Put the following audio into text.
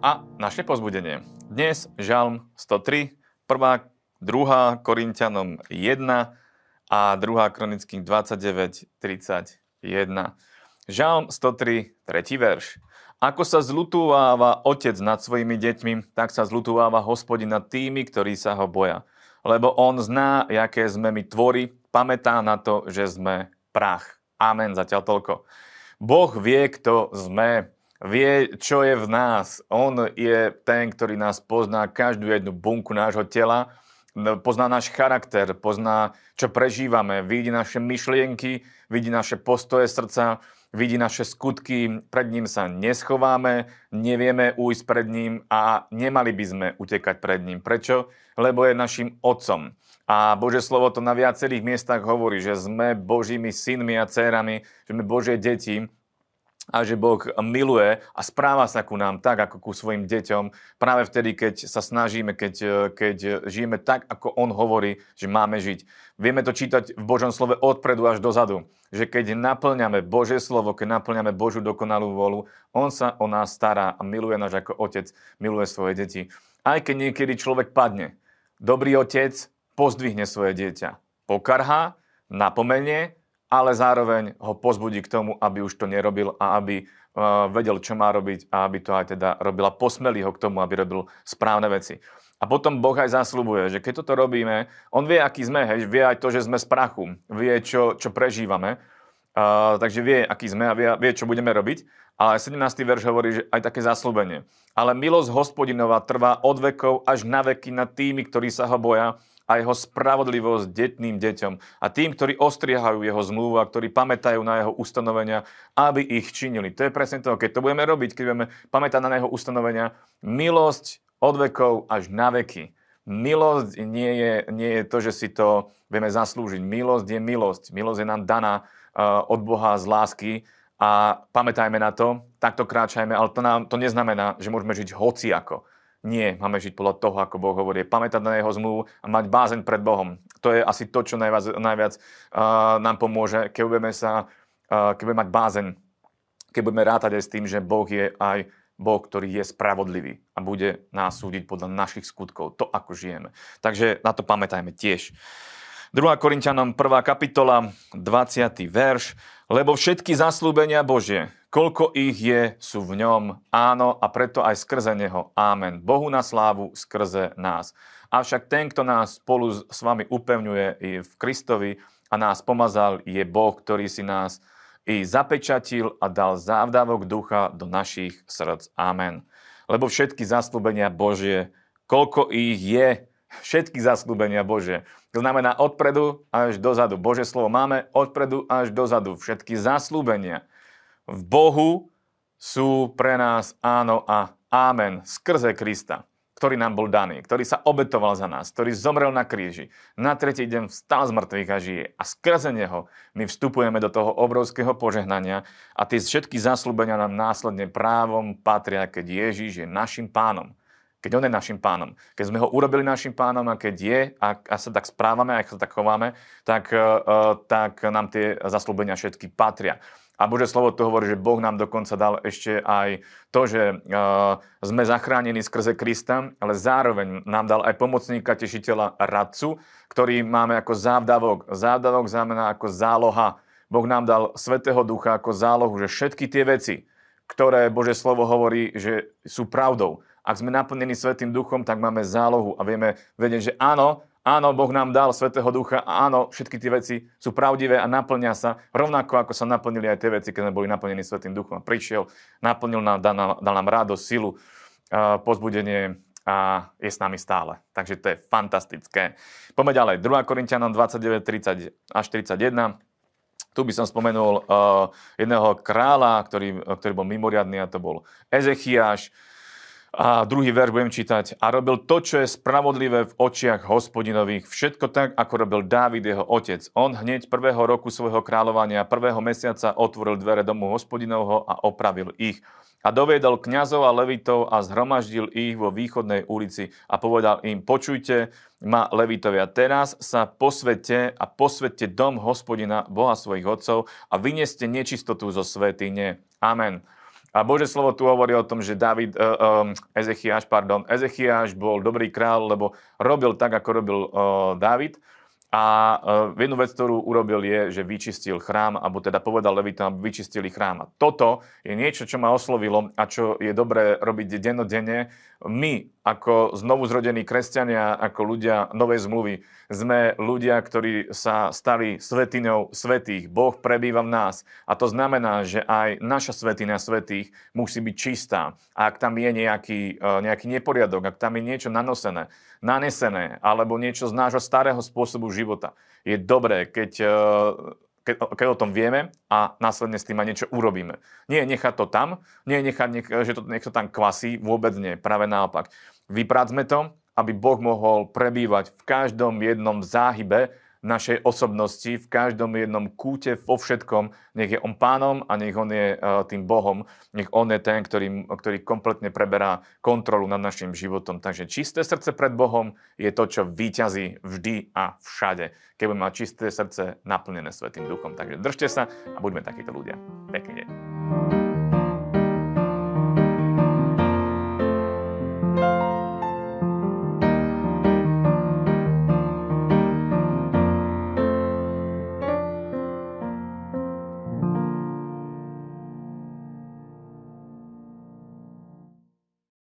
a naše pozbudenie. Dnes Žalm 103, 1. 2. Korintianom 1 a 2. Kronickým 29, 31. Žalm 103, 3. verš. Ako sa zlutováva otec nad svojimi deťmi, tak sa zlutováva hospodin nad tými, ktorí sa ho boja. Lebo on zná, jaké sme my tvory, pamätá na to, že sme prach. Amen, zatiaľ toľko. Boh vie, kto sme vie, čo je v nás. On je ten, ktorý nás pozná každú jednu bunku nášho tela, pozná náš charakter, pozná, čo prežívame, vidí naše myšlienky, vidí naše postoje srdca, vidí naše skutky, pred ním sa neschováme, nevieme ujsť pred ním a nemali by sme utekať pred ním. Prečo? Lebo je našim otcom. A Bože slovo to na viacerých miestach hovorí, že sme Božími synmi a dcerami, že sme Božie deti a že Boh miluje a správa sa ku nám tak, ako ku svojim deťom, práve vtedy, keď sa snažíme, keď, keď žijeme tak, ako On hovorí, že máme žiť. Vieme to čítať v Božom slove odpredu až dozadu, že keď naplňame Božie slovo, keď naplňame Božiu dokonalú volu, On sa o nás stará a miluje nás ako Otec, miluje svoje deti. Aj keď niekedy človek padne, dobrý Otec pozdvihne svoje dieťa, pokarhá, napomenie, ale zároveň ho pozbudí k tomu, aby už to nerobil a aby uh, vedel, čo má robiť a aby to aj teda robila. Posmelí ho k tomu, aby robil správne veci. A potom Boh aj zasľubuje, že keď toto robíme, on vie, aký sme, hej, vie aj to, že sme z prachu, vie, čo, čo prežívame, uh, takže vie, aký sme a vie, vie, čo budeme robiť. Ale 17. verš hovorí, že aj také zaslúbenie. Ale milosť hospodinova trvá od vekov až na veky nad tými, ktorí sa ho boja a jeho spravodlivosť detným deťom a tým, ktorí ostriehajú jeho zmluvu a ktorí pamätajú na jeho ustanovenia, aby ich činili. To je presne to, keď to budeme robiť, keď budeme pamätať na jeho ustanovenia, milosť od vekov až na veky. Milosť nie je, nie je to, že si to vieme zaslúžiť. Milosť je milosť. Milosť je nám daná uh, od Boha z lásky a pamätajme na to, takto kráčajme, ale to, nám, to neznamená, že môžeme žiť hociako. Nie, máme žiť podľa toho, ako Boh hovorí. Pamätať na jeho zmluvu a mať bázeň pred Bohom. To je asi to, čo najviac, najviac uh, nám pomôže, keď budeme, sa, uh, keď budeme mať bázeň, keď budeme rátať aj s tým, že Boh je aj Boh, ktorý je spravodlivý a bude nás súdiť podľa našich skutkov, to ako žijeme. Takže na to pamätajme tiež. 2. Korintianom 1. kapitola, 20. verš. Lebo všetky zaslúbenia Božie, Koľko ich je, sú v ňom, áno, a preto aj skrze Neho. Amen. Bohu na slávu skrze nás. Avšak ten, kto nás spolu s vami upevňuje i v Kristovi a nás pomazal, je Boh, ktorý si nás i zapečatil a dal závdavok ducha do našich srdc. Amen. Lebo všetky zaslúbenia Božie, koľko ich je, všetky zaslúbenia Božie. To znamená odpredu až dozadu. Bože slovo máme odpredu až dozadu. Všetky zaslúbenia v Bohu sú pre nás áno a amen skrze Krista, ktorý nám bol daný, ktorý sa obetoval za nás, ktorý zomrel na kríži, na tretí deň vstal z mŕtvych a žije. A skrze Neho my vstupujeme do toho obrovského požehnania a tie všetky zaslúbenia nám následne právom patria, keď Ježíš je našim pánom keď on je našim pánom. Keď sme ho urobili našim pánom a keď je a, a sa tak správame, a sa tak chováme, tak, uh, tak nám tie zaslúbenia všetky patria. A Bože slovo to hovorí, že Boh nám dokonca dal ešte aj to, že uh, sme zachránení skrze Krista, ale zároveň nám dal aj pomocníka, tešiteľa, radcu, ktorý máme ako závdavok. Závdavok znamená ako záloha. Boh nám dal Svetého Ducha ako zálohu, že všetky tie veci, ktoré Bože slovo hovorí, že sú pravdou. Ak sme naplnení Svetým Duchom, tak máme zálohu a vieme vedieť, že áno, Áno, Boh nám dal Svetého Ducha a áno, všetky tie veci sú pravdivé a naplňa sa, rovnako ako sa naplnili aj tie veci, keď sme boli naplnení Svetým Duchom. Prišiel, naplnil nám, dal, nám, dal nám radosť, silu, pozbudenie a je s nami stále. Takže to je fantastické. Poďme ďalej. 2. Korintianom 29, 30 až 31. Tu by som spomenul uh, jedného kráľa, ktorý, ktorý bol mimoriadný a to bol Ezechiaš. A druhý verš budem čítať. A robil to, čo je spravodlivé v očiach hospodinových, všetko tak, ako robil Dávid, jeho otec. On hneď prvého roku svojho kráľovania, prvého mesiaca otvoril dvere domu hospodinovho a opravil ich. A doviedol kňazov a levitov a zhromaždil ich vo východnej ulici a povedal im, počujte ma levitovia, teraz sa posvete a posvete dom hospodina, Boha svojich otcov a vynieste nečistotu zo svetine. Amen. A Bože slovo tu hovorí o tom, že David, uh, um, Ezechiaš, pardon, Ezechiaš bol dobrý král, lebo robil tak, ako robil uh, David. A uh, jednu vec, ktorú urobil je, že vyčistil chrám, alebo teda povedal Levitom, aby vyčistili chrám. A toto je niečo, čo ma oslovilo a čo je dobré robiť dennodenne. My, ako znovu zrodení kresťania, ako ľudia novej zmluvy, sme ľudia, ktorí sa stali svetinou svetých. Boh prebýva v nás. A to znamená, že aj naša svetina svetých musí byť čistá. A ak tam je nejaký, uh, nejaký neporiadok, ak tam je niečo nanosené, nanesené, alebo niečo z nášho starého spôsobu života. Je dobré, keď, eh, keď, keď o tom vieme a následne s tým aj niečo urobíme. Nie nechať to tam, nie nechať, že to niekto tam kvasí, vôbec nie, práve naopak. Vyprácme to, aby Boh mohol prebývať v každom jednom záhybe našej osobnosti, v každom jednom kúte, vo všetkom. Nech je On pánom a nech On je uh, tým Bohom. Nech On je ten, ktorý, ktorý kompletne preberá kontrolu nad našim životom. Takže čisté srdce pred Bohom je to, čo výťazí vždy a všade. Keď budeme mať čisté srdce naplnené Svetým duchom. Takže držte sa a buďme takíto ľudia. Pekný deň.